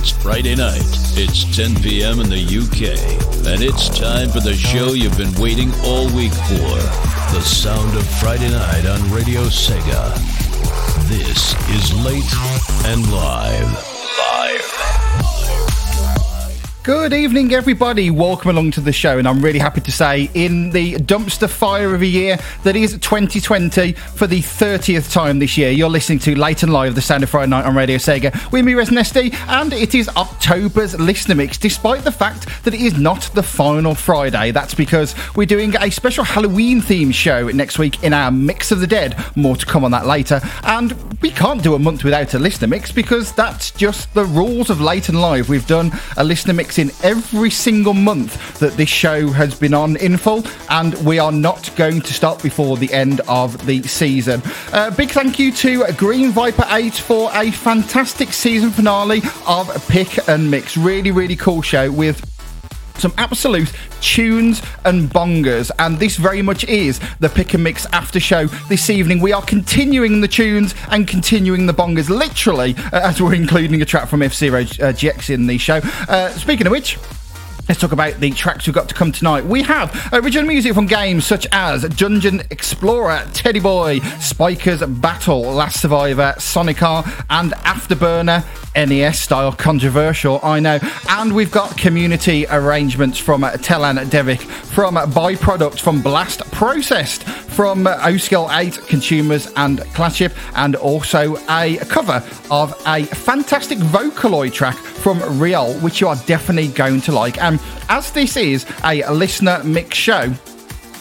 It's Friday night. It's 10 p.m. in the UK. And it's time for the show you've been waiting all week for The Sound of Friday Night on Radio Sega. This is Late and Live. Good evening, everybody. Welcome along to the show, and I'm really happy to say, in the dumpster fire of a year that is 2020, for the 30th time this year, you're listening to Late and Live, the Sound of Friday Night on Radio Sega with me, Res Nesty, and it is October's listener mix, despite the fact that it is not the final Friday. That's because we're doing a special Halloween themed show next week in our Mix of the Dead. More to come on that later. And we can't do a month without a listener mix because that's just the rules of Late and Live. We've done a listener mix in every single month that this show has been on in full, and we are not going to stop before the end of the season. Uh, big thank you to Green Viper 8 for a fantastic season finale of Pick and Mix. Really, really cool show with some absolute tunes and bongers, and this very much is the pick and mix after show this evening. We are continuing the tunes and continuing the bongers, literally, uh, as we're including a track from F Zero uh, GX in the show. Uh, speaking of which, Let's talk about the tracks we've got to come tonight. We have original music from games such as Dungeon Explorer, Teddy Boy, Spikers Battle, Last Survivor, Sonic R, and Afterburner. NES style, controversial, I know. And we've got community arrangements from Telan Devik, from Byproduct, from Blast Processed, from O-Skill 8, Consumers and Claship, and also a cover of a fantastic Vocaloid track from Real, which you are definitely going to like. And Um, as this is a listener mix show,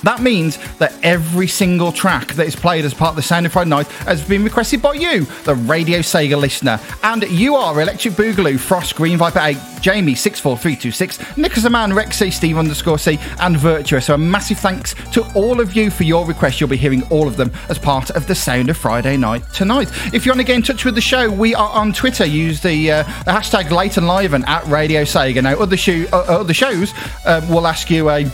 that means that every single track that is played as part of the Sound of Friday Night has been requested by you, the Radio Sega listener. And you are Electric Boogaloo, Frost, Green Viper 8, Jamie 64326, Nicholas a Man, Rexy, Steve underscore C, and Virtua. So a massive thanks to all of you for your requests. You'll be hearing all of them as part of the Sound of Friday Night tonight. If you want to get in touch with the show, we are on Twitter. Use the, uh, the hashtag Late and Live and at Radio Sega. Now, other, uh, other shows um, will ask you a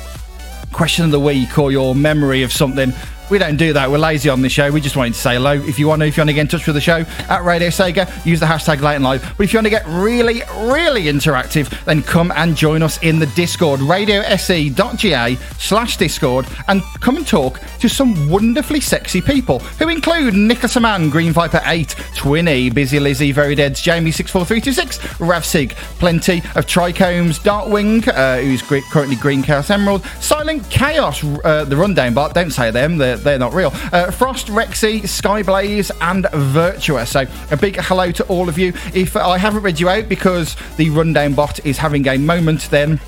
question of the week or your memory of something. We don't do that. We're lazy on the show. We just wanted to say hello. If you want to, if you want to get in touch with the show at Radio Sega, use the hashtag Late and Live. But if you want to get really, really interactive, then come and join us in the Discord, radiose.ga slash Discord, and come and talk to some wonderfully sexy people who include Nicholas Man, Green Viper 8, Twinny, Busy Lizzie, Very Dead, Jamie64326, Ravsig, plenty of Trichomes, Darkwing, uh, who's currently Green Chaos Emerald, Silent Chaos, uh, the Rundown Bot, don't say them, they're not real, uh, Frost, Rexy, Skyblaze, and Virtua. So a big hello to all of you. If I haven't read you out because the Rundown Bot is having a moment, then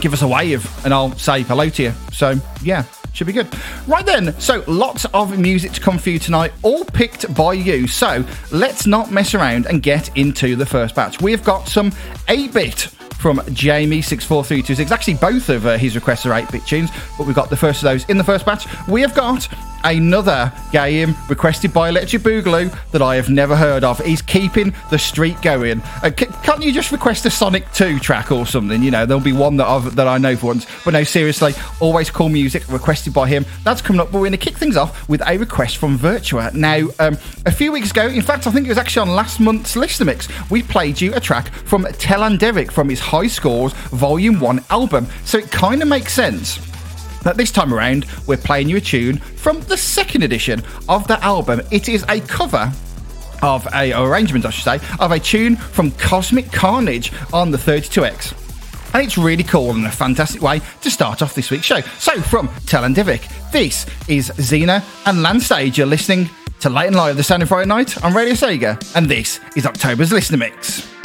give us a wave and I'll say hello to you. So, yeah, should be good. Right then, so lots of music to come for you tonight, all picked by you. So let's not mess around and get into the first batch. We've got some 8 bit from Jamie64326. Actually, both of uh, his requests are 8 bit tunes, but we've got the first of those in the first batch. We have got another game requested by Electric Boogaloo that I have never heard of. He's keeping the street going. Uh, c- can't you just request a Sonic 2 track or something? You know, there'll be one that, I've, that I know for once. But no, seriously, always cool music requested by him. That's coming up. But we're going to kick things off with a request from Virtua. Now, um, a few weeks ago, in fact, I think it was actually on last month's listener mix, we played you a track from Telan Devik from his High Scores Volume 1 album. So it kind of makes sense that this time around we're playing you a tune from the second edition of the album. It is a cover of a arrangement, I should say, of a tune from Cosmic Carnage on the 32X. And it's really cool and a fantastic way to start off this week's show. So, from Telan Devik, this is Xena and Landstage. You're listening to Late and Live, the Sound of Friday Night on Radio Sega, and this is October's Listener Mix.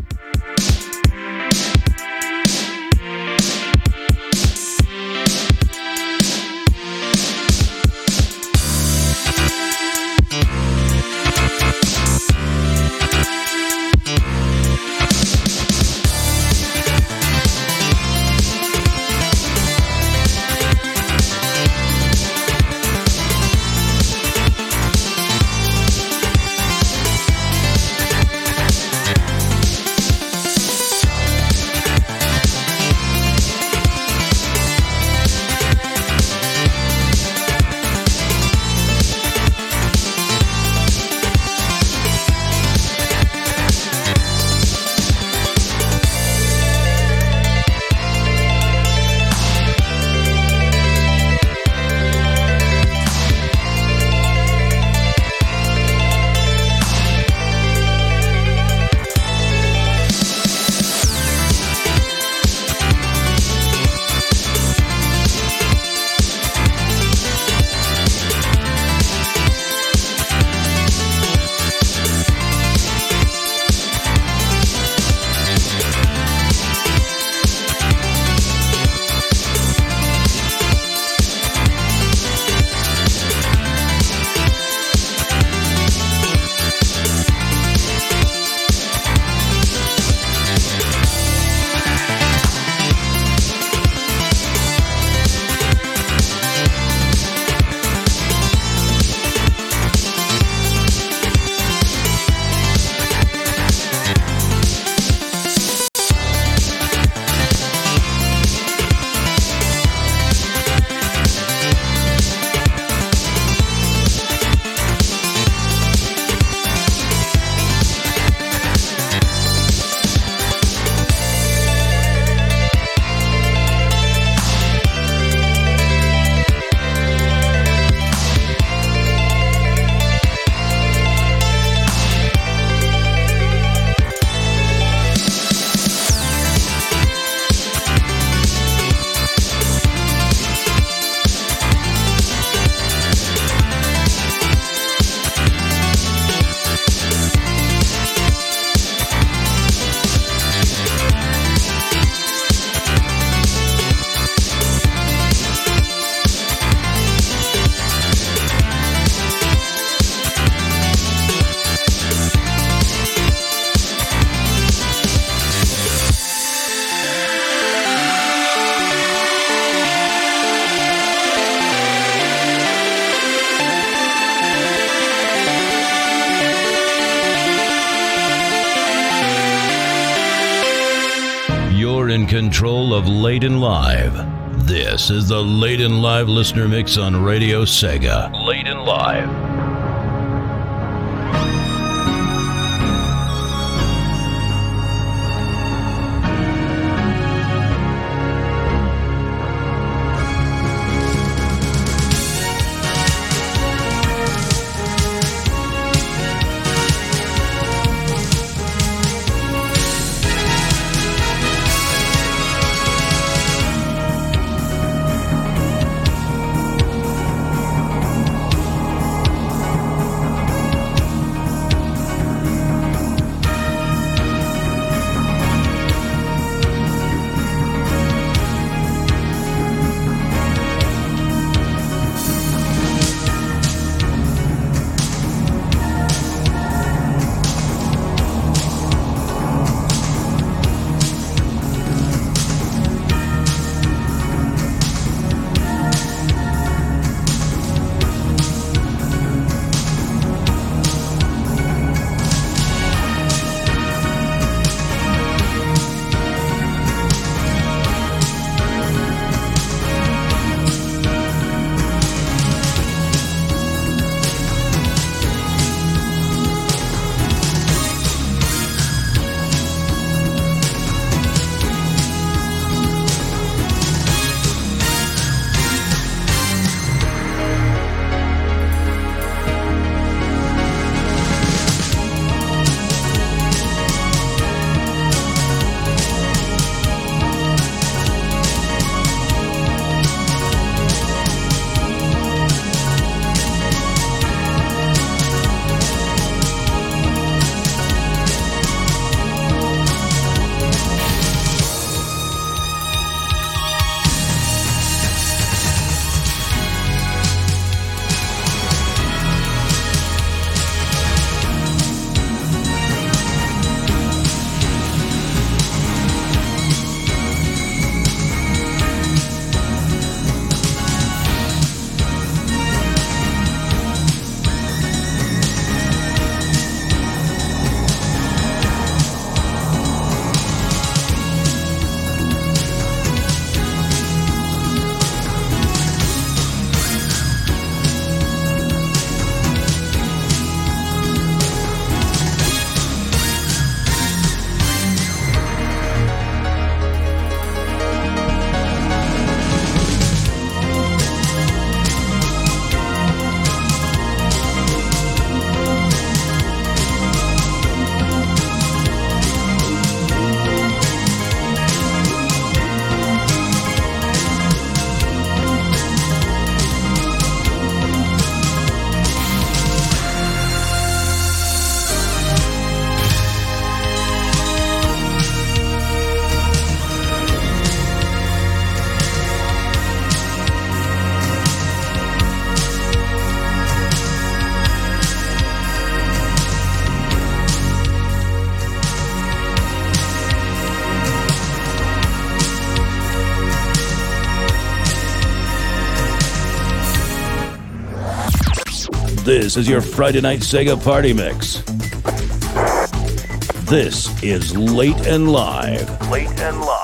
Of and Live. This is the and Live listener mix on Radio Sega. And Live. This is your Friday Night Sega Party Mix. This is Late and Live. Late and Live.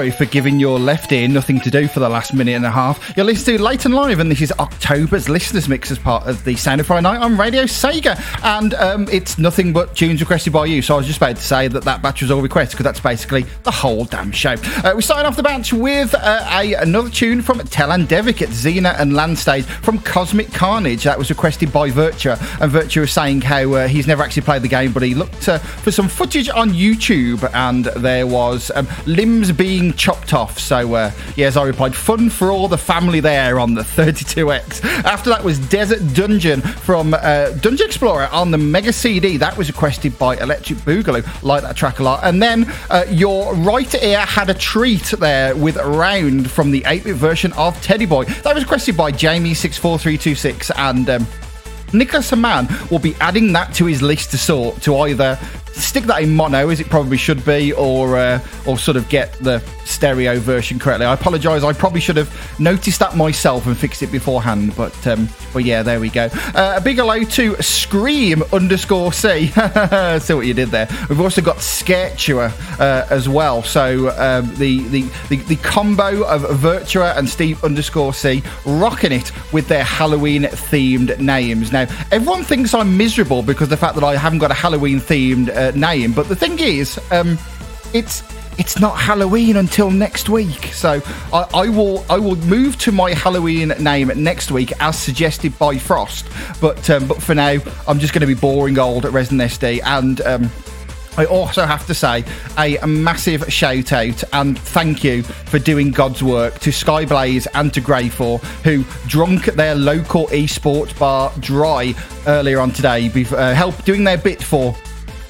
Sorry for giving your left ear nothing to do for the last minute and a half. You're listening to Late and Live, and this is October's Listeners Mix as part of the Sound of Friday Night on Radio Sega. And um, it's nothing but tunes requested by you. So I was just about to say that that batch was all requests because that's basically the whole damn show. Uh, we started off the batch with uh, a, another tune from Telan Devik at Xena and Landstage from Cosmic Carnage. That was requested by Virtua. And Virtua was saying how uh, he's never actually played the game, but he looked uh, for some footage on YouTube and there was um, limbs being chopped off. So, uh, yeah, as I replied, fun for all the family there on the 32X. After that was Desert Dungeon from uh, Dungeon Explorer on the Mega CD. That was requested by Electric Boogaloo. Like that track a lot. And then uh, your right ear had a treat there with Round from the 8 bit version of Teddy Boy. That was requested by Jamie64326 and. Um, Nicholas Hamann will be adding that to his list to sort to either stick that in mono as it probably should be, or uh, or sort of get the stereo version correctly. I apologise. I probably should have noticed that myself and fixed it beforehand. But um, but yeah, there we go. Uh, a big hello to Scream underscore C. See what you did there. We've also got Sketchua uh, as well. So um, the, the the the combo of Virtua and Steve underscore C rocking it with their Halloween themed names. Now everyone thinks I'm miserable because the fact that I haven't got a Halloween themed uh, name. But the thing is, um, it's it's not Halloween until next week. So I, I, will I will move to my Halloween name next week as suggested by Frost. But um, but for now, I'm just going to be boring old at Resident SD and. Um, I also have to say a massive shout out and thank you for doing God's work to Skyblaze and to Grey4, who drunk their local esports bar dry earlier on today, uh, help doing their bit for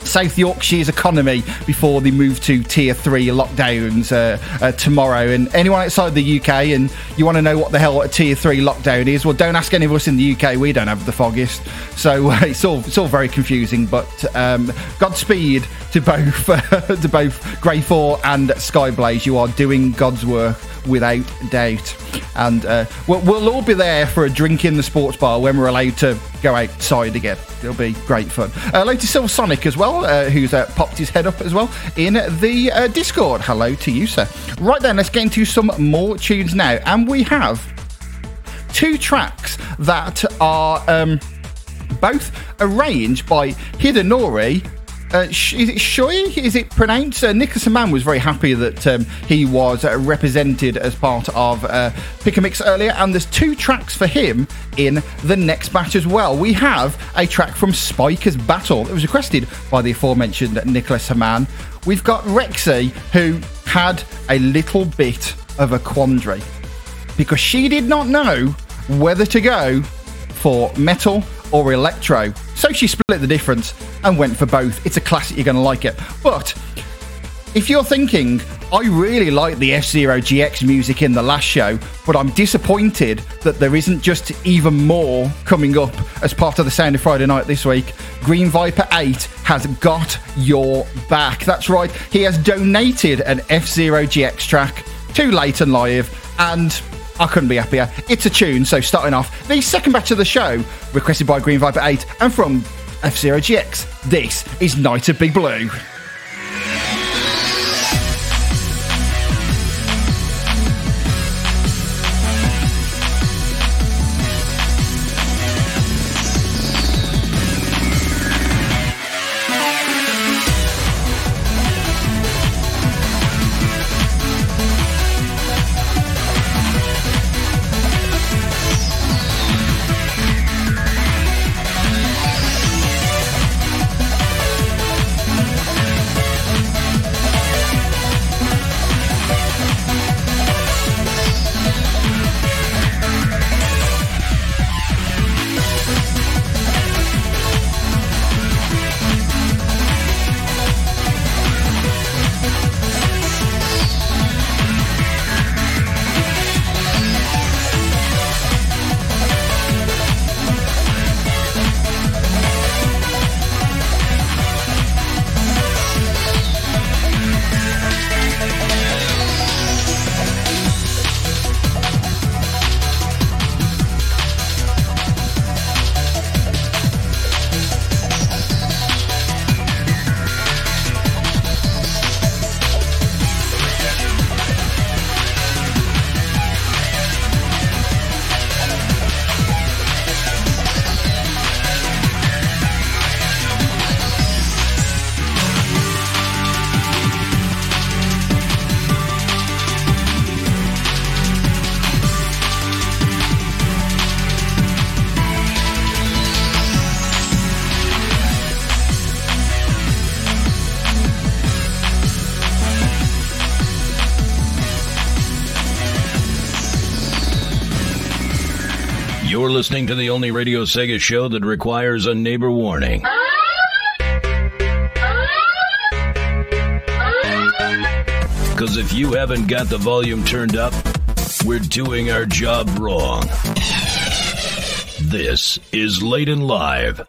South Yorkshire's economy before they move to tier three lockdowns uh, uh, tomorrow. And anyone outside the UK and you want to know what the hell a tier three lockdown is, well, don't ask any of us in the UK. We don't have the foggiest, so uh, it's all it's all very confusing. But um, Godspeed to both to both Grey4 and Skyblaze. You are doing God's work without doubt. And uh, we'll, we'll, all be there for a drink in the sports bar when we're allowed to go outside again. It'll be great fun. Uh, to Silver Sonic as well, uh, who's uh, popped his head up as well in the uh, Discord. Hello to you, sir. Right then, let's get into some more tunes now. And we have two tracks that are um, both arranged by Hidenori uh, is it Shoei? Is it pronounced? Uh, Nicholas Mann was very happy that um, he was uh, represented as part of uh, Pick a Mix earlier, and there's two tracks for him in the next batch as well. We have a track from Spiker's Battle that was requested by the aforementioned Nicholas Hamann. We've got Rexy, who had a little bit of a quandary because she did not know whether to go for metal or electro. So she split the difference and went for both. It's a classic, you're going to like it. But if you're thinking, I really like the F Zero GX music in the last show, but I'm disappointed that there isn't just even more coming up as part of the Sound of Friday night this week. Green Viper 8 has got your back. That's right, he has donated an F Zero GX track to Late and Live, and I couldn't be happier. It's a tune, so starting off the second batch of the show, requested by Green Viper 8 and from F Zero GX. This is Night of Big Blue. Listening to the only Radio Sega show that requires a neighbor warning. Because if you haven't got the volume turned up, we're doing our job wrong. This is Late and Live.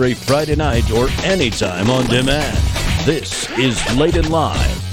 Every Friday night or anytime on demand. This is Late and Live.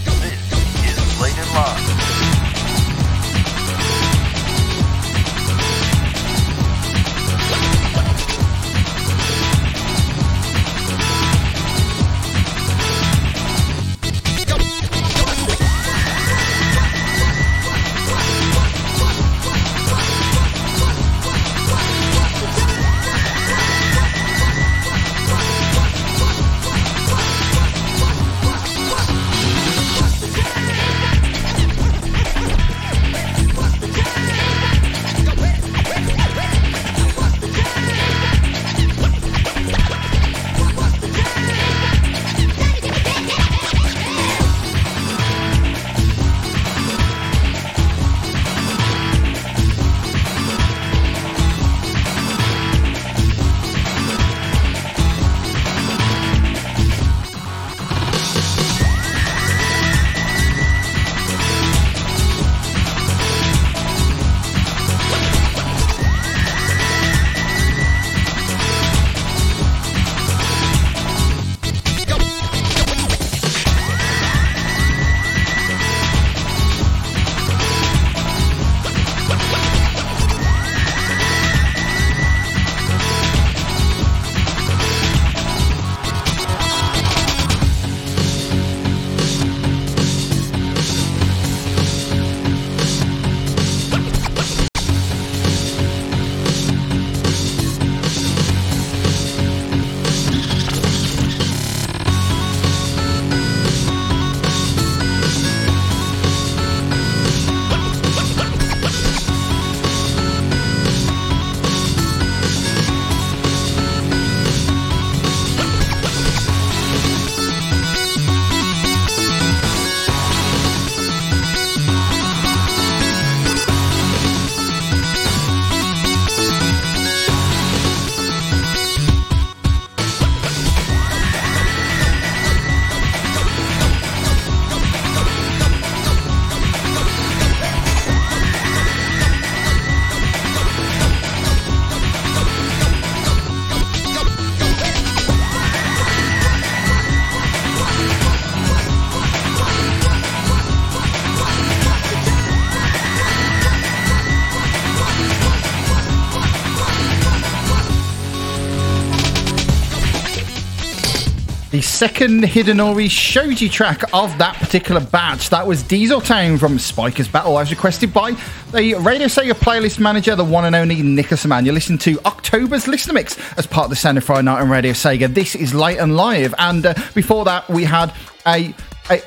Second Hidenori Shoji track of that particular batch. That was Diesel Town from Spiker's Battle, as requested by the Radio Sega playlist manager, the one and only Nicholas Man. You're listening to October's Listener Mix as part of the Sound Friday Night on Radio Sega. This is Late and Live. And uh, before that, we had a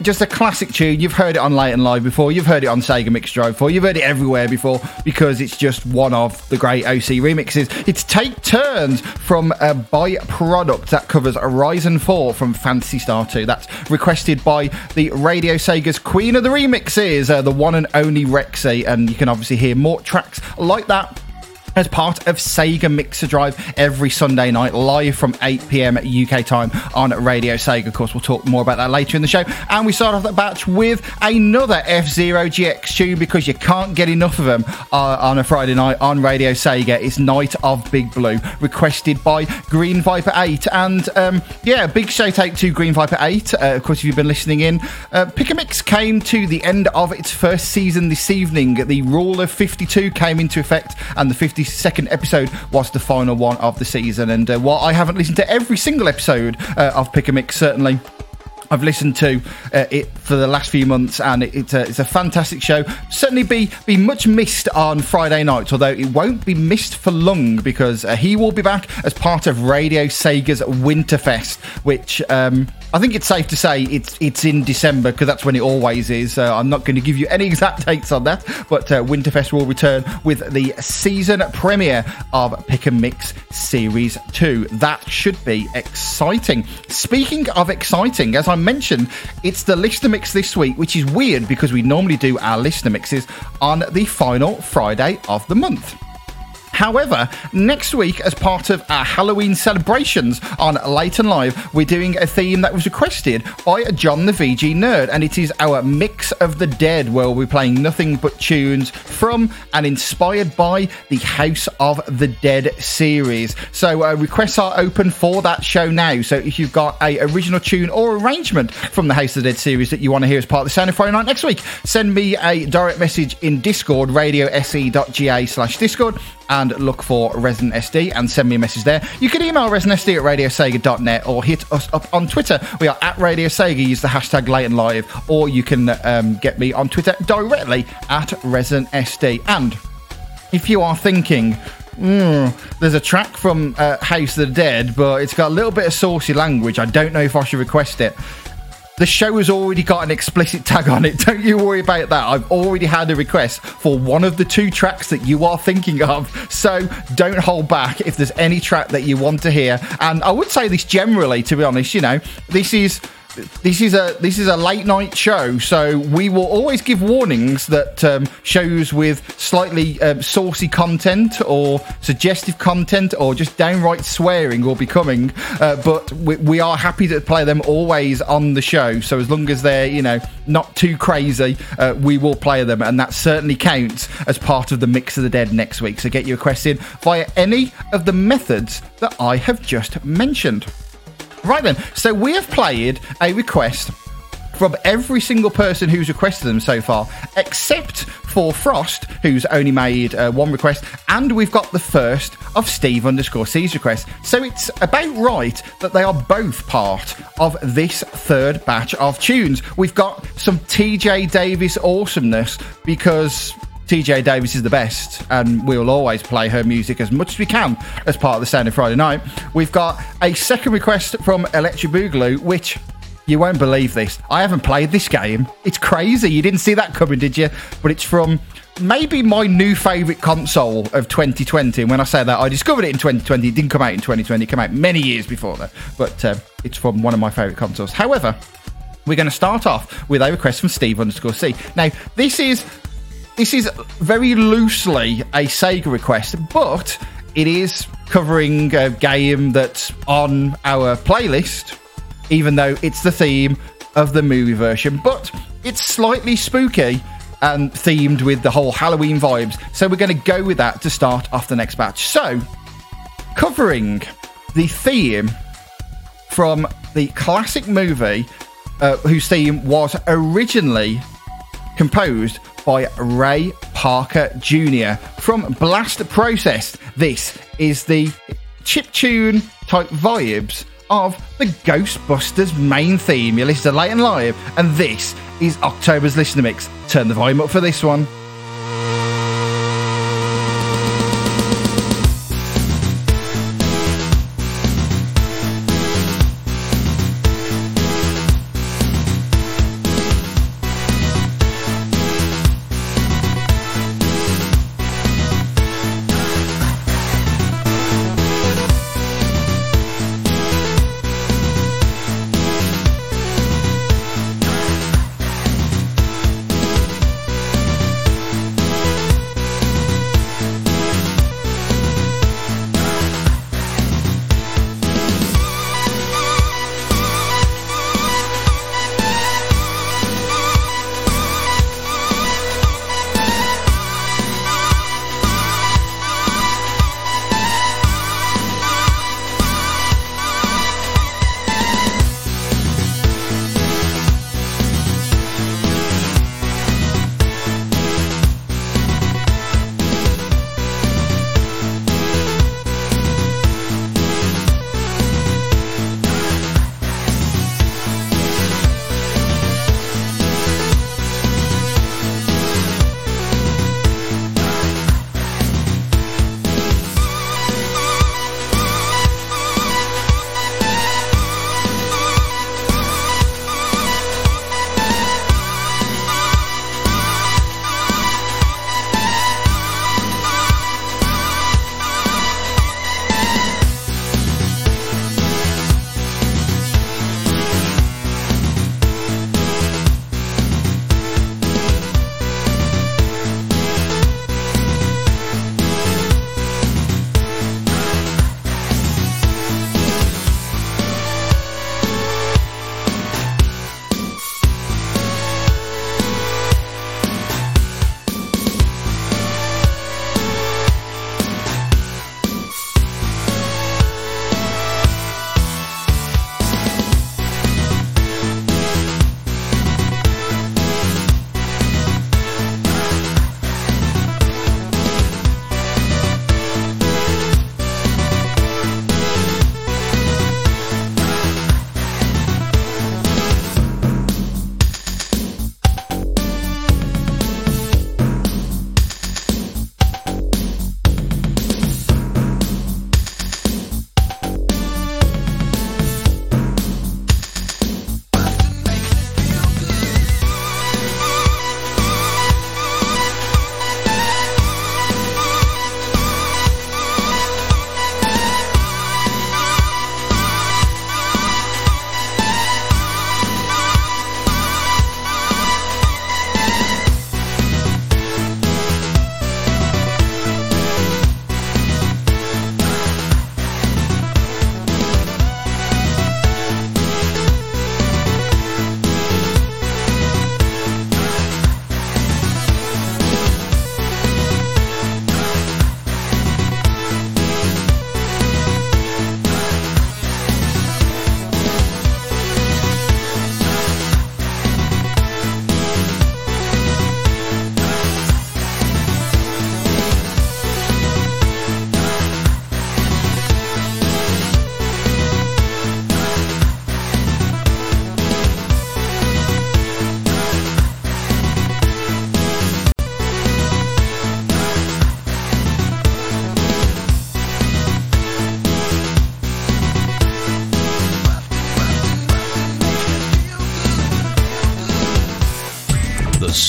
just a classic tune. You've heard it on Late and Live before. You've heard it on Sega Mix Drive before. You've heard it everywhere before because it's just one of the great OC remixes. It's Take Turns from a byproduct that covers Horizon 4 from Phantasy Star 2. That's requested by the Radio Sega's Queen of the Remixes, uh, the one and only Rexy. And you can obviously hear more tracks like that as part of Sega Mixer Drive every Sunday night, live from 8 pm UK time on Radio Sega. Of course, we'll talk more about that later in the show. And we start off that batch with another F Zero GX tune because you can't get enough of them uh, on a Friday night on Radio Sega. It's Night of Big Blue, requested by Green Viper 8. And um, yeah, big shout out to Green Viper 8. Uh, of course, if you've been listening in, uh, Pick a Mix came to the end of its first season this evening. The rule of 52 came into effect, and the 50 second episode was the final one of the season. And uh, while I haven't listened to every single episode uh, of Pick a Mix, certainly. I've listened to uh, it for the last few months, and it, it's, a, it's a fantastic show. Certainly be be much missed on Friday nights, although it won't be missed for long because uh, he will be back as part of Radio Sega's Winterfest, which um, I think it's safe to say it's it's in December because that's when it always is. Uh, I'm not going to give you any exact dates on that, but uh, Winterfest will return with the season premiere of Pick and Mix Series 2. That should be exciting. Speaking of exciting, as I mentioned, it's the listener mix this week, which is weird because we normally do our listener mixes on the final Friday of the month. However, next week, as part of our Halloween celebrations on Late and Live, we're doing a theme that was requested by John the VG Nerd, and it is our Mix of the Dead, where we'll be playing nothing but tunes from and inspired by the House of the Dead series. So uh, requests are open for that show now. So if you've got a original tune or arrangement from the House of the Dead series that you want to hear as part of the Sound of Friday Night next week, send me a direct message in Discord, radiose.ga slash Discord, and look for Resident SD and send me a message there. You can email ResidentSD at radiosega.net or hit us up on Twitter. We are at Radio Sega. Use the hashtag and live, or you can um, get me on Twitter directly at Resident SD. And if you are thinking, mm, there's a track from uh, House of the Dead, but it's got a little bit of saucy language, I don't know if I should request it. The show has already got an explicit tag on it. Don't you worry about that. I've already had a request for one of the two tracks that you are thinking of. So don't hold back if there's any track that you want to hear. And I would say this generally, to be honest, you know, this is this is a this is a late night show, so we will always give warnings that um, shows with slightly um, saucy content or suggestive content or just downright swearing will be coming. Uh, but we, we, are happy to play them always on the show. So as long as they're you know not too crazy, uh, we will play them, and that certainly counts as part of the mix of the dead next week. So get your request in via any of the methods that I have just mentioned. Right then, so we have played a request from every single person who's requested them so far, except for Frost, who's only made uh, one request, and we've got the first of Steve underscore C's request. So it's about right that they are both part of this third batch of tunes. We've got some TJ Davis awesomeness because TJ Davis is the best, and we will always play her music as much as we can as part of the Sound of Friday Night. We've got a second request from Electric Boogaloo, which you won't believe this. I haven't played this game. It's crazy. You didn't see that coming, did you? But it's from maybe my new favourite console of 2020. And when I say that, I discovered it in 2020. It didn't come out in 2020. It came out many years before that. But uh, it's from one of my favourite consoles. However, we're going to start off with a request from Steve underscore C. Now, this is this is very loosely a Sega request, but it is covering a game that's on our playlist, even though it's the theme of the movie version. But it's slightly spooky and themed with the whole Halloween vibes. So we're going to go with that to start off the next batch. So, covering the theme from the classic movie, uh, whose theme was originally composed by Ray Parker Jr. from Blast Process. This is the chip tune type vibes of the Ghostbusters main theme. You're listening to Late and Live, and this is October's Listener Mix. Turn the volume up for this one.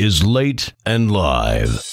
is late and live.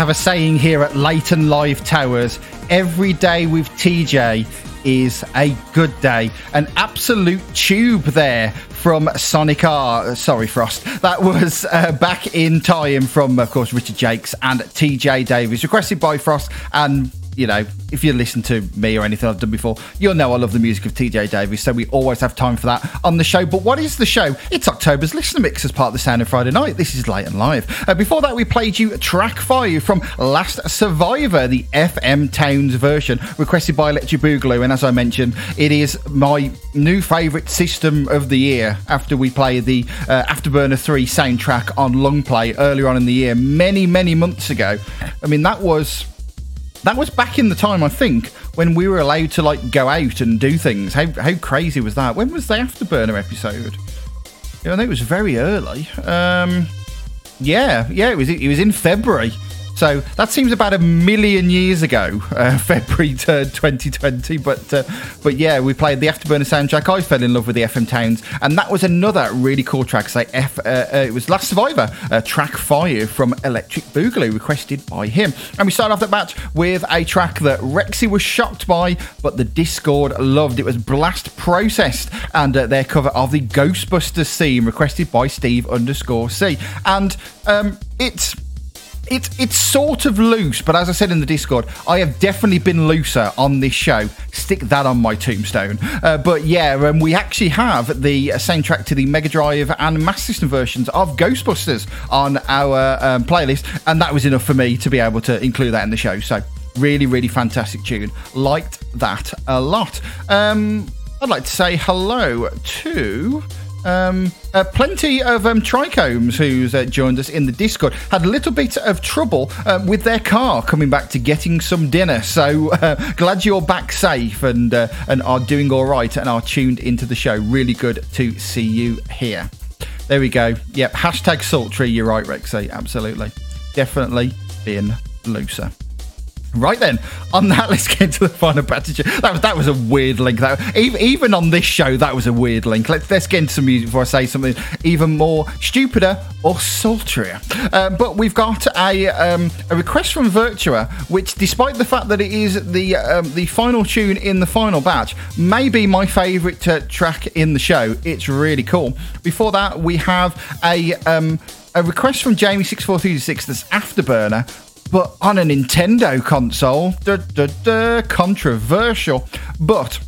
have a saying here at Late and Live Towers every day with TJ is a good day. An absolute tube there from Sonic R. Sorry, Frost. That was uh, back in time from, of course, Richard Jacques and TJ Davis, requested by Frost and you know, if you listen to me or anything I've done before, you'll know I love the music of TJ Davis, so we always have time for that on the show. But what is the show? It's October's Listener Mix as part of the Sound of Friday Night. This is Late and Live. Uh, before that, we played you track 5 from Last Survivor, the FM Towns version, requested by Electric Boogaloo. And as I mentioned, it is my new favourite system of the year after we played the uh, Afterburner 3 soundtrack on long play earlier on in the year, many, many months ago. I mean, that was that was back in the time, I think, when we were allowed to like go out and do things. How how crazy was that? When was the Afterburner episode? Yeah, I think it was very early. Um, yeah, yeah, it was. It was in February. So that seems about a million years ago, uh, February 3rd, 2020. But uh, but yeah, we played the Afterburner soundtrack. I fell in love with the FM Towns, and that was another really cool track. Say F, uh, uh, it was Last Survivor, track five from Electric Boogaloo, requested by him. And we started off that match with a track that Rexy was shocked by, but the Discord loved. It was Blast Processed, and uh, their cover of the Ghostbusters theme, requested by Steve underscore C. And um, it's it's it's sort of loose, but as I said in the Discord, I have definitely been looser on this show. Stick that on my tombstone. Uh, but yeah, um, we actually have the soundtrack to the Mega Drive and Master System versions of Ghostbusters on our um, playlist, and that was enough for me to be able to include that in the show. So really, really fantastic tune. Liked that a lot. Um, I'd like to say hello to. Um, uh, plenty of um, trichomes who's uh, joined us in the Discord had a little bit of trouble uh, with their car coming back to getting some dinner. So uh, glad you're back safe and uh, and are doing all right and are tuned into the show. Really good to see you here. There we go. Yep. Hashtag sultry. You're right, Rexy. Absolutely. Definitely been looser. Right then, on that, let's get to the final passage. That was that was a weird link. That even, on this show, that was a weird link. Let's let's get into some music before I say something even more stupider or sultrier. Uh, but we've got a um, a request from Virtua, which, despite the fact that it is the um, the final tune in the final batch, may be my favourite uh, track in the show. It's really cool. Before that, we have a um, a request from Jamie six four three six. That's Afterburner but on a Nintendo console. Duh, duh, duh, controversial. But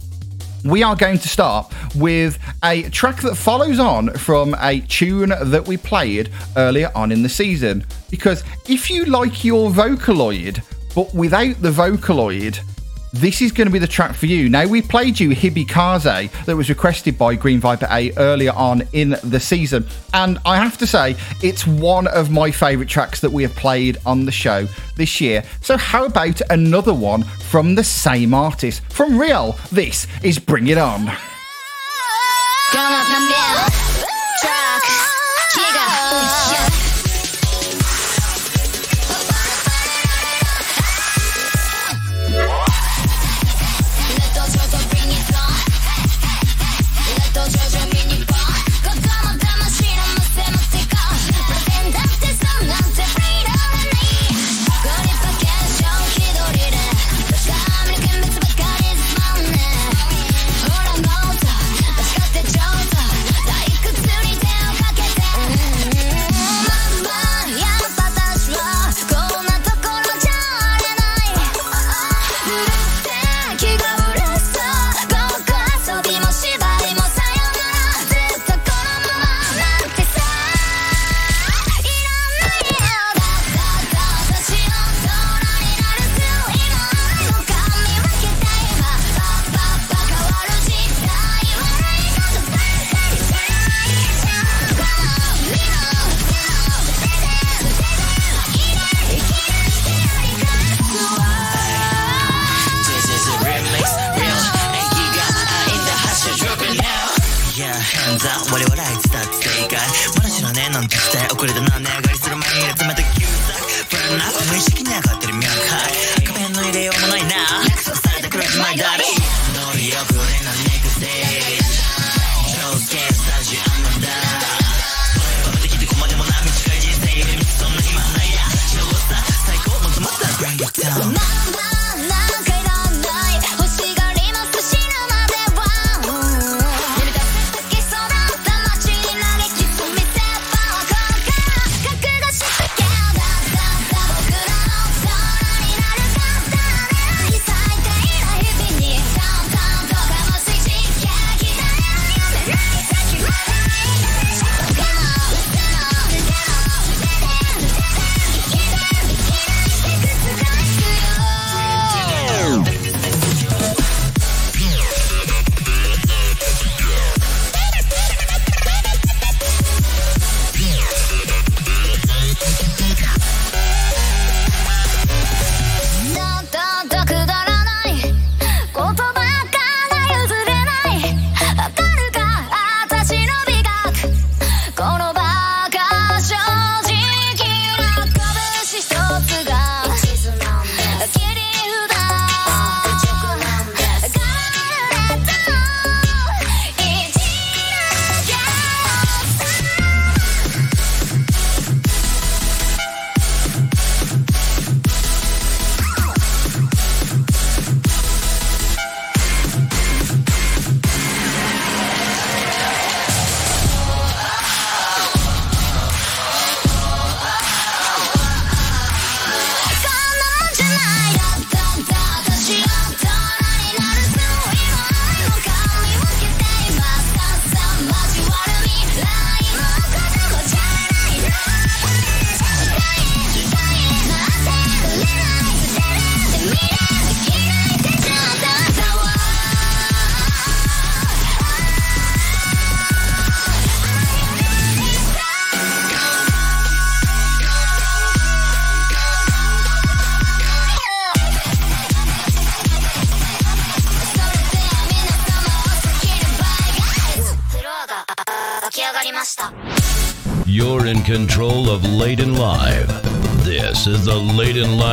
we are going to start with a track that follows on from a tune that we played earlier on in the season. Because if you like your Vocaloid, but without the Vocaloid, this is going to be the track for you. Now, we played you Hibikaze that was requested by Green Viper A earlier on in the season. And I have to say, it's one of my favourite tracks that we have played on the show this year. So, how about another one from the same artist? From Real, this is Bring It On.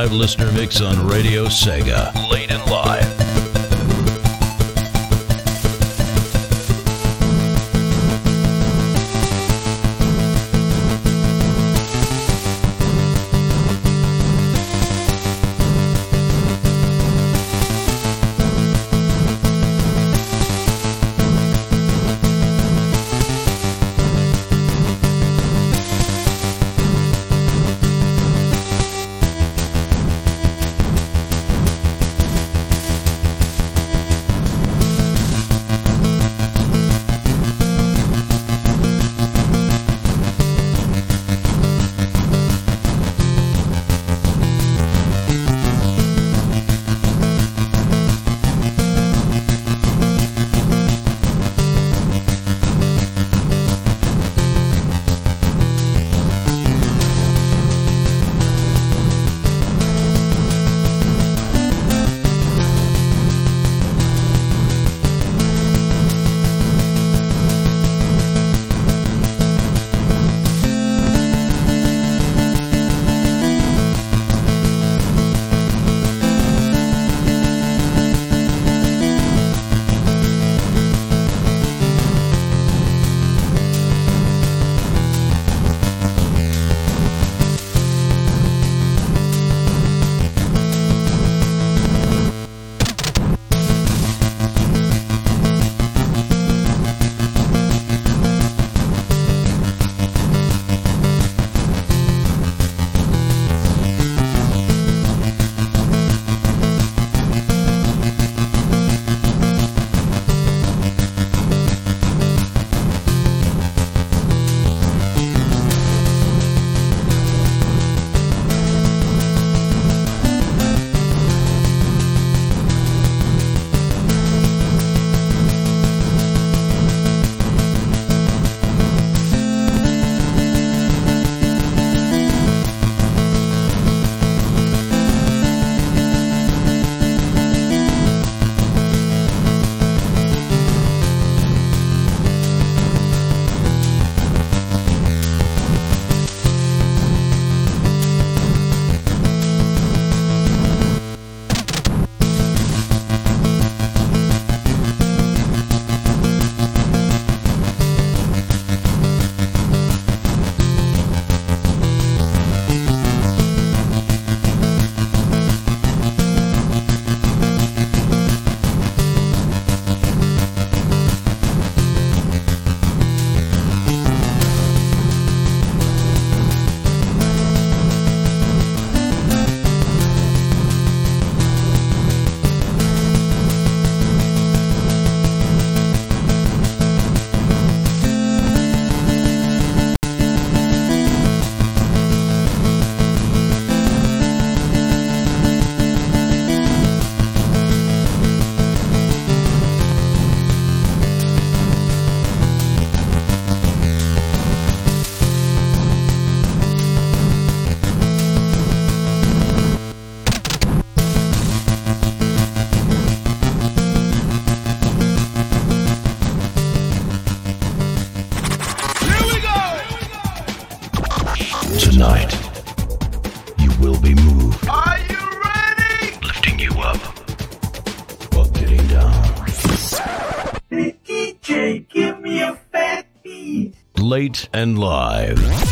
live listener mix on Radio Sega, late and live. late and live.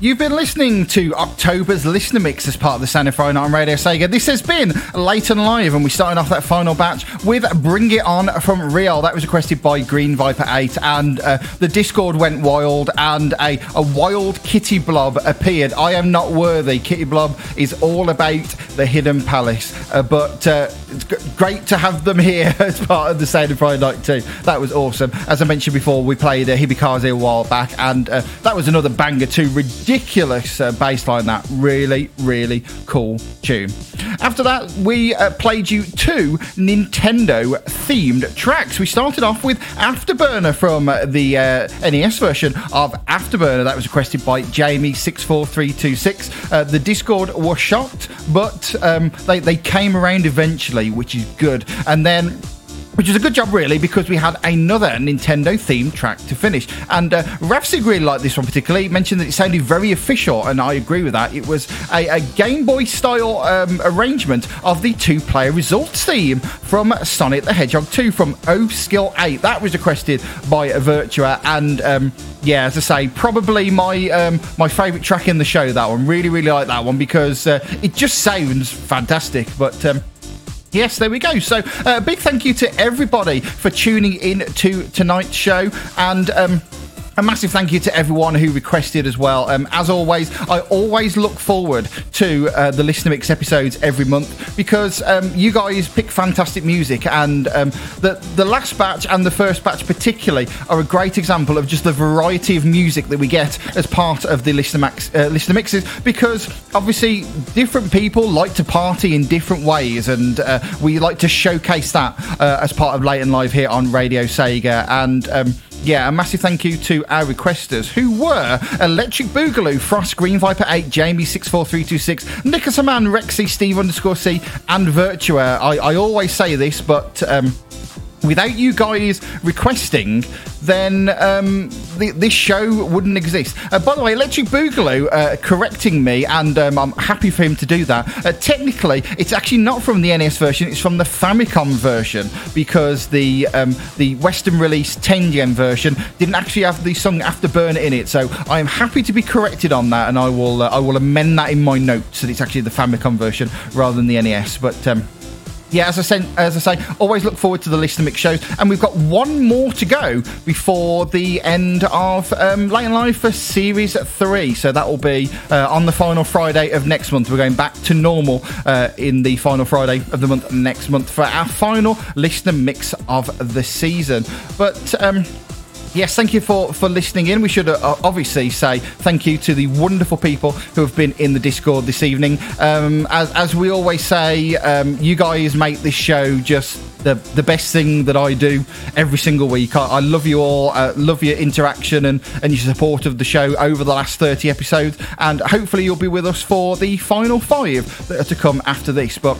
You've been listening to October's Listener Mix as part of the of Friday Night on Radio Sega. This has been Late and Live, and we started off that final batch with Bring It On from Real. That was requested by Green Viper 8, and uh, the Discord went wild, and a, a wild Kitty Blob appeared. I am not worthy. Kitty Blob is all about the Hidden Palace, uh, but uh, it's great to have them here as part of the Sound of Night too. That was awesome. As I mentioned before, we played uh, Hibikaze a while back, and uh, that was another banger too. Ridiculous uh, bass line. That really, really cool tune. After that, we uh, played you two Nintendo themed tracks. We started off with Afterburner from uh, the uh, NES version of Afterburner. That was requested by Jamie64326. Uh, the Discord was shocked, but um, they, they came around eventually, which is good. And then which is a good job, really, because we had another Nintendo themed track to finish. And uh, Rafsig really liked this one particularly. He mentioned that it sounded very official, and I agree with that. It was a, a Game Boy style um, arrangement of the two player results theme from Sonic the Hedgehog 2 from O Skill 8. That was requested by Virtua, and um, yeah, as I say, probably my um, my favourite track in the show. That one, really, really like that one because uh, it just sounds fantastic. But um, Yes, there we go. So, a uh, big thank you to everybody for tuning in to tonight's show. And um, a massive thank you to everyone who requested as well. Um, as always, I always look forward to uh, the Listener Mix episodes every month because um, you guys pick fantastic music, and um, the the last batch and the first batch particularly are a great example of just the variety of music that we get as part of the Listener Max uh, Listener Mixes. Because obviously, different people like to party in different ways, and uh, we like to showcase that uh, as part of Late and Live here on Radio Sega. And um, yeah, a massive thank you to our requesters who were Electric Boogaloo, Frost, Green Viper 8, Jamie 64326, Nicholas Man, Rexy, Steve underscore C, and Virtua. I, I always say this, but um, without you guys requesting, then um, the, this show wouldn't exist. Uh, by the way, Electric Boogaloo uh, correcting me, and um, I'm happy for him to do that. Uh, technically, it's actually not from the NES version; it's from the Famicom version because the um, the Western release 10 gen version didn't actually have the song Afterburner in it. So I am happy to be corrected on that, and I will uh, I will amend that in my notes that it's actually the Famicom version rather than the NES. But um, yeah, as I said, as I say, always look forward to the listener mix shows, and we've got one more to go before the end of um, Late and Live for Series Three. So that will be uh, on the final Friday of next month. We're going back to normal uh, in the final Friday of the month next month for our final listener mix of the season. But um, Yes, thank you for, for listening in. We should uh, obviously say thank you to the wonderful people who have been in the Discord this evening. Um, as, as we always say, um, you guys make this show just the, the best thing that I do every single week. I, I love you all, uh, love your interaction and, and your support of the show over the last 30 episodes. And hopefully, you'll be with us for the final five that are to come after this. But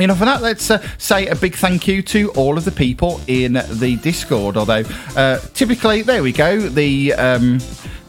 Enough of that. Let's uh, say a big thank you to all of the people in the Discord. Although, uh, typically, there we go. The um,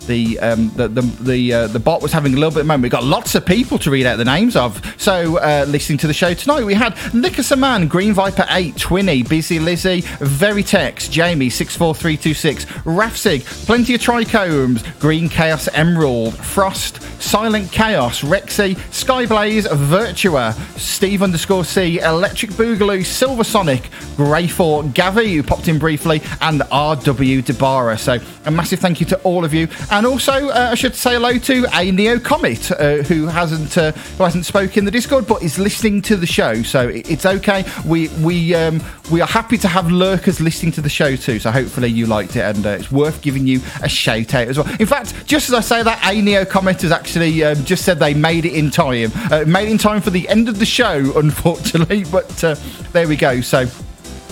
the um, the the the, uh, the bot was having a little bit of moment. We got lots of people to read out the names of. So, uh, listening to the show tonight, we had Nickerson Man, Green Viper Eight, Twinny, Busy Lizzie, Veritex, Jamie six four three two six, Rafsig, Plenty of Trichomes, Green Chaos Emerald, Frost, Silent Chaos, Rexy, Skyblaze, Virtua, Steve underscore C, Electric Boogaloo, Silver Sonic, Grey Four, Gavi, who popped in briefly, and RW Debara. So, a massive thank you to all of you. And also, uh, I should say hello to a Neo Comet uh, who hasn't uh, who hasn't spoken in the Discord, but is listening to the show. So it's okay. We we um, we are happy to have lurkers listening to the show too. So hopefully you liked it, and uh, it's worth giving you a shout out as well. In fact, just as I say that, a Neo Comet has actually um, just said they made it in time. Uh, made it in time for the end of the show, unfortunately, but uh, there we go. So.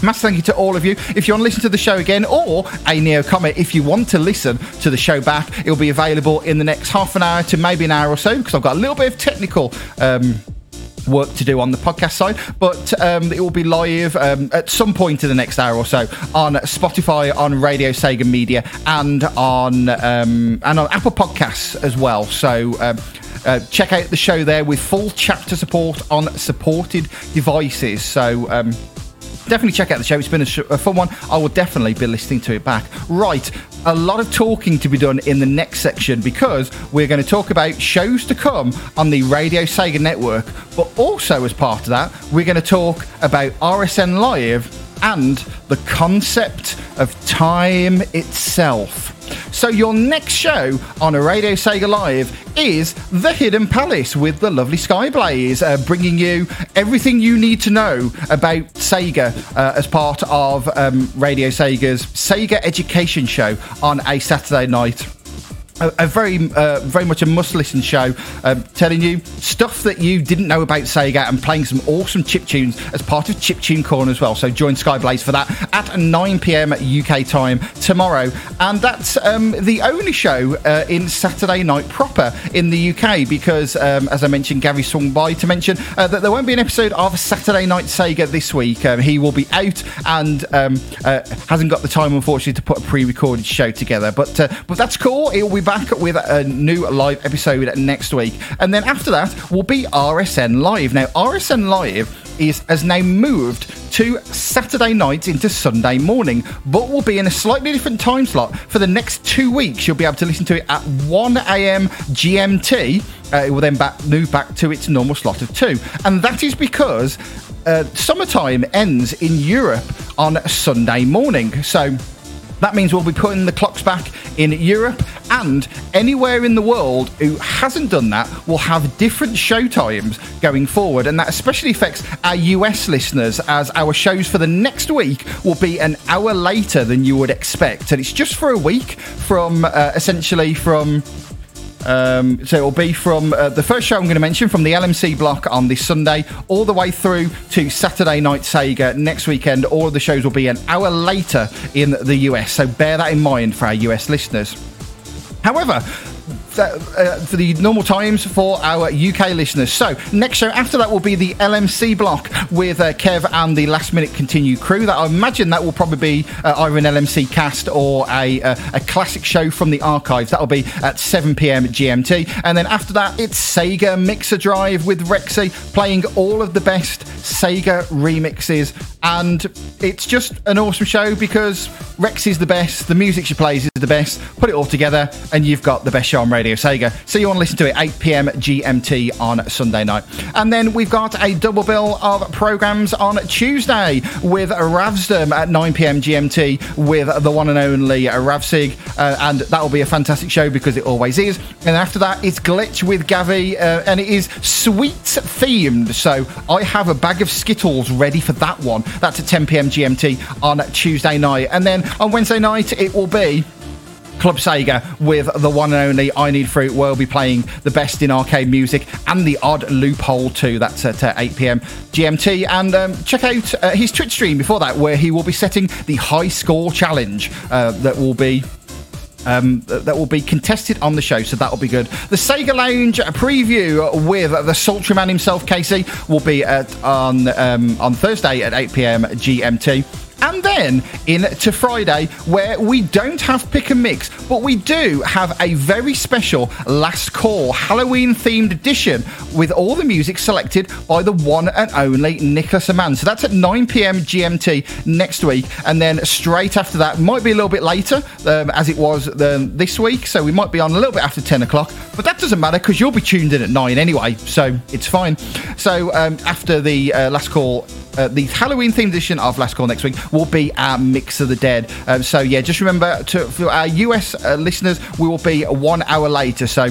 Massive thank you to all of you. If you want to listen to the show again, or a Neo Comet, if you want to listen to the show back, it'll be available in the next half an hour to maybe an hour or so because I've got a little bit of technical. Um, Work to do on the podcast side, but um, it will be live um, at some point in the next hour or so on Spotify, on Radio Sega Media, and on um, and on Apple Podcasts as well. So um, uh, check out the show there with full chapter support on supported devices. So um, definitely check out the show. It's been a, sh- a fun one. I will definitely be listening to it back. Right. a lot of talking to be done in the next section because we're going to talk about shows to come on the Radio Sega network, but also as part of that, we're going to talk about RSN Live and the concept of time itself. So, your next show on a Radio Sega Live is The Hidden Palace with the lovely Skyblaze, uh, bringing you everything you need to know about Sega uh, as part of um, Radio Sega's Sega Education Show on a Saturday night a, a very, uh, very much a must-listen show, um, telling you stuff that you didn't know about Sega and playing some awesome chip tunes as part of Chip Tune Corner as well. So join Skyblaze for that at 9 p.m. UK time tomorrow, and that's um, the only show uh, in Saturday night proper in the UK because, um, as I mentioned, Gary swung by to mention uh, that there won't be an episode of Saturday Night Sega this week. Um, he will be out and um, uh, hasn't got the time, unfortunately, to put a pre-recorded show together. But uh, but that's cool. He'll be back with a new live episode next week, and then after that will be RSN Live. Now RSN Live is has now moved to Saturday night into Sunday morning, but will be in a slightly different time slot for the next two weeks. You'll be able to listen to it at 1 a.m. GMT. Uh, it will then back, move back to its normal slot of two, and that is because uh, summertime ends in Europe on Sunday morning. So that means we'll be putting the clocks back in Europe and anywhere in the world who hasn't done that will have different show times going forward. And that especially affects our US listeners as our shows for the next week will be an hour later than you would expect. And it's just for a week from uh, essentially from um, so it'll be from uh, the first show I'm going to mention from the LMC block on this Sunday all the way through to Saturday Night Sega next weekend. All of the shows will be an hour later in the US, so bear that in mind for our US listeners. However, uh, for the normal times for our UK listeners. So, next show after that will be the LMC block with uh, Kev and the Last Minute Continue crew. That I imagine that will probably be uh, either an LMC cast or a, uh, a classic show from the archives. That'll be at 7 pm GMT. And then after that, it's Sega Mixer Drive with Rexy playing all of the best Sega remixes. And it's just an awesome show because Rex is the best, the music she plays is the best. Put it all together, and you've got the best show on Radio Sega. So you want to listen to it 8 pm GMT on Sunday night. And then we've got a double bill of programs on Tuesday with Ravsdom at 9 pm GMT with the one and only Ravsig. Uh, and that will be a fantastic show because it always is. And after that, it's Glitch with Gavi, uh, and it is sweets themed. So I have a bag of Skittles ready for that one. That's at 10 pm GMT on Tuesday night. And then on Wednesday night, it will be. Club Sega with the one and only I Need Fruit, we'll be playing the best in arcade music and the odd loophole too. That's at uh, 8 pm GMT. And um, check out uh, his Twitch stream before that, where he will be setting the high score challenge uh, that will be um, that will be contested on the show, so that'll be good. The Sega Lounge preview with the sultry man himself, Casey, will be at on um, on Thursday at 8 pm GMT. And then into Friday, where we don't have pick and mix, but we do have a very special last call Halloween themed edition with all the music selected by the one and only Nicholas Aman. So that's at 9 pm GMT next week. And then straight after that, might be a little bit later um, as it was um, this week. So we might be on a little bit after 10 o'clock, but that doesn't matter because you'll be tuned in at 9 anyway. So it's fine. So um, after the uh, last call, uh, the Halloween themed edition of Last Call next week will be our Mix of the Dead. Um, so yeah, just remember to for our US uh, listeners, we will be one hour later. So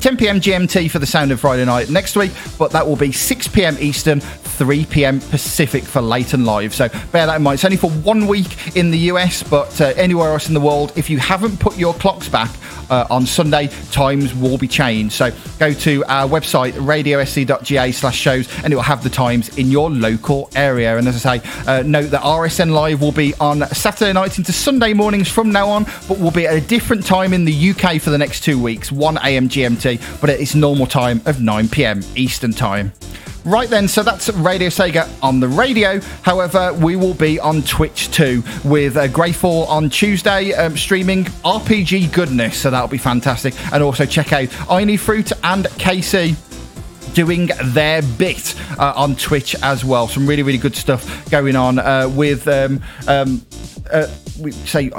10 p.m. GMT for the Sound of Friday night next week, but that will be 6 p.m. Eastern, 3 p.m. Pacific for and live. So bear that in mind. It's only for one week in the US, but uh, anywhere else in the world, if you haven't put your clocks back uh, on Sunday, times will be changed. So go to our website, radiose.ga slash shows, and it will have the times in your local area. And as I say, uh, note that RSN Live will be on Saturday nights into Sunday mornings from now on, but will be at a different time in the UK for the next two weeks, 1 a.m. GMT, but at its normal time of 9 p.m. Eastern Time. Right then, so that's Radio Sega on the radio. However, we will be on Twitch too with uh, Greyfall on Tuesday um, streaming RPG goodness, so that'll be fantastic. And also check out I Need Fruit and Casey doing their bit uh, on Twitch as well. Some really, really good stuff going on uh, with um, um, uh, we say.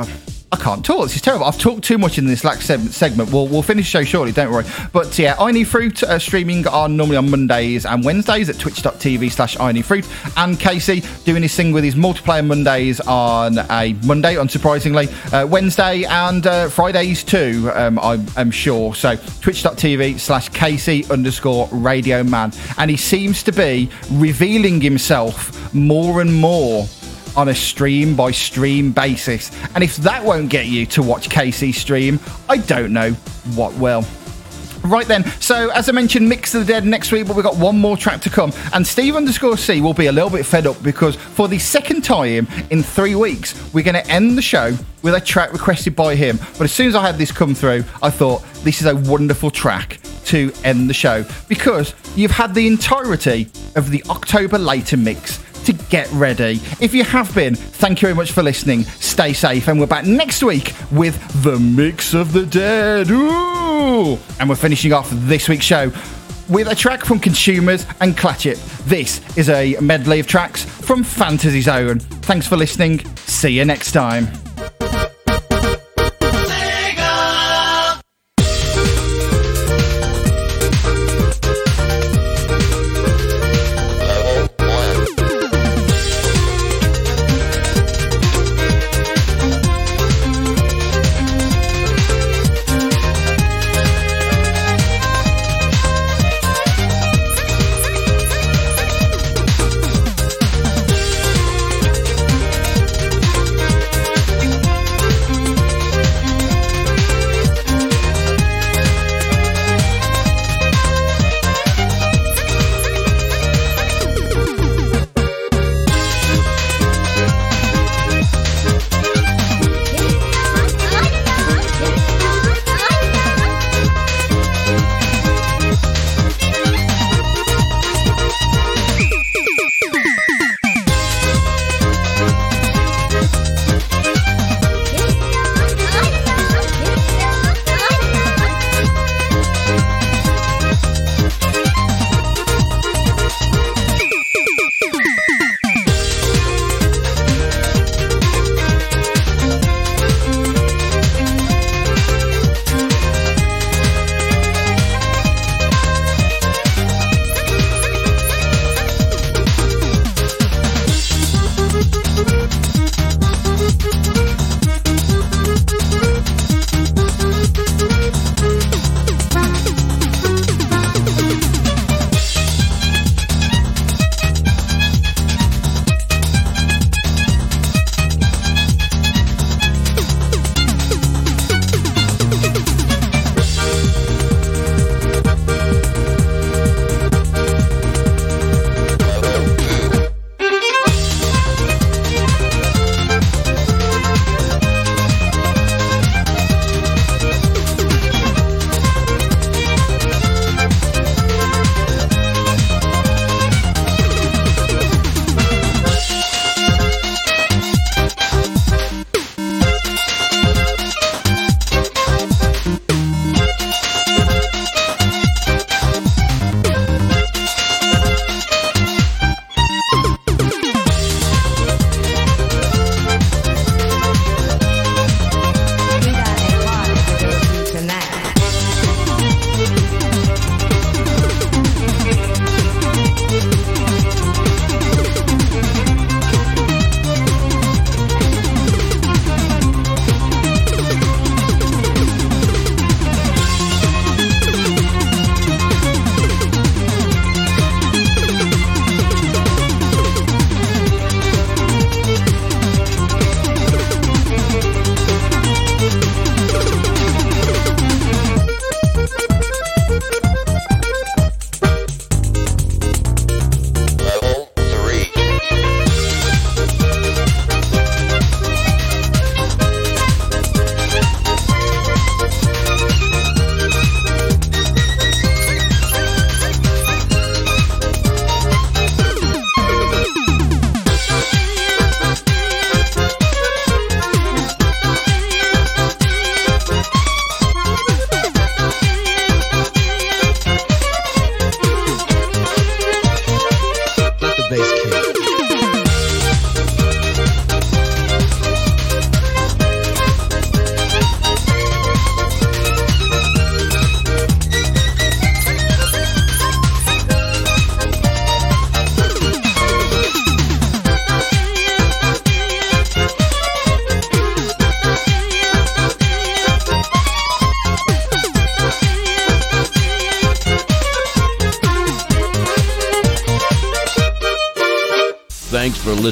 I can't talk. This is terrible. I've talked too much in this last segment. We'll, we'll finish the show shortly, don't worry. But yeah, I Need Fruit uh, streaming are normally on Mondays and Wednesdays at twitch.tv slash Fruit. And Casey doing his thing with his multiplayer Mondays on a Monday, unsurprisingly, uh, Wednesday and uh, Fridays too, um, I'm, I'm sure. So twitch.tv slash Casey underscore Radio Man. And he seems to be revealing himself more and more on a stream by stream basis. And if that won't get you to watch Casey stream, I don't know what will. Right then, so as I mentioned, Mix of the Dead next week, but we've got one more track to come. And Steve underscore C will be a little bit fed up because for the second time in three weeks, we're going to end the show with a track requested by him. But as soon as I had this come through, I thought this is a wonderful track to end the show because you've had the entirety of the October later mix to get ready. If you have been, thank you very much for listening. Stay safe, and we're back next week with the Mix of the Dead. Ooh! And we're finishing off this week's show with a track from Consumers and Clatchit. This is a medley of tracks from Fantasy Zone. Thanks for listening. See you next time.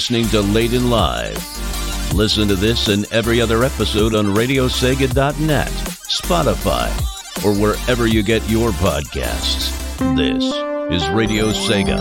Listening to Late and Live. Listen to this and every other episode on RadioSega.net, Spotify, or wherever you get your podcasts. This is Radio Sega.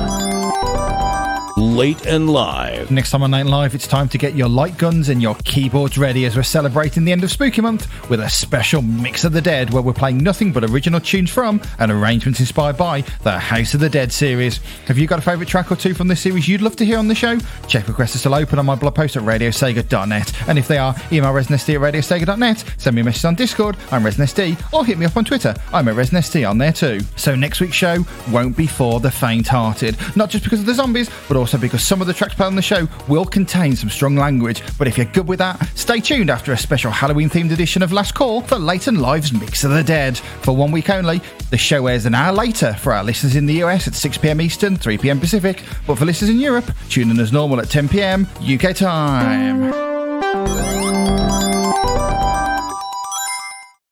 Late and Live. Next time on Night Live, it's time to get your light guns and your keyboards ready as we're celebrating the end of Spooky Month with a special Mix of the Dead where we're playing nothing but original tunes from and arrangements inspired by the House of the Dead series. Have you got a favourite track or two from this series you'd love to hear on the show? Check requests are still open on my blog post at radiosega.net. And if they are, email ResinSD at radiosega.net, send me a message on Discord, I'm ResinSD, or hit me up on Twitter, I'm at ResinSD on there too. So next week's show won't be for the faint-hearted, not just because of the zombies, but also because some of the tracks played on the show will contain some strong language. But if you're good with that, stay tuned after a special Halloween themed edition of Last Call for Late and Live's Mix of the Dead. For one week only, the show airs an hour later for our listeners in the US at 6pm Eastern, 3pm Pacific, but for listeners in Europe, tune in as normal at 10pm UK time.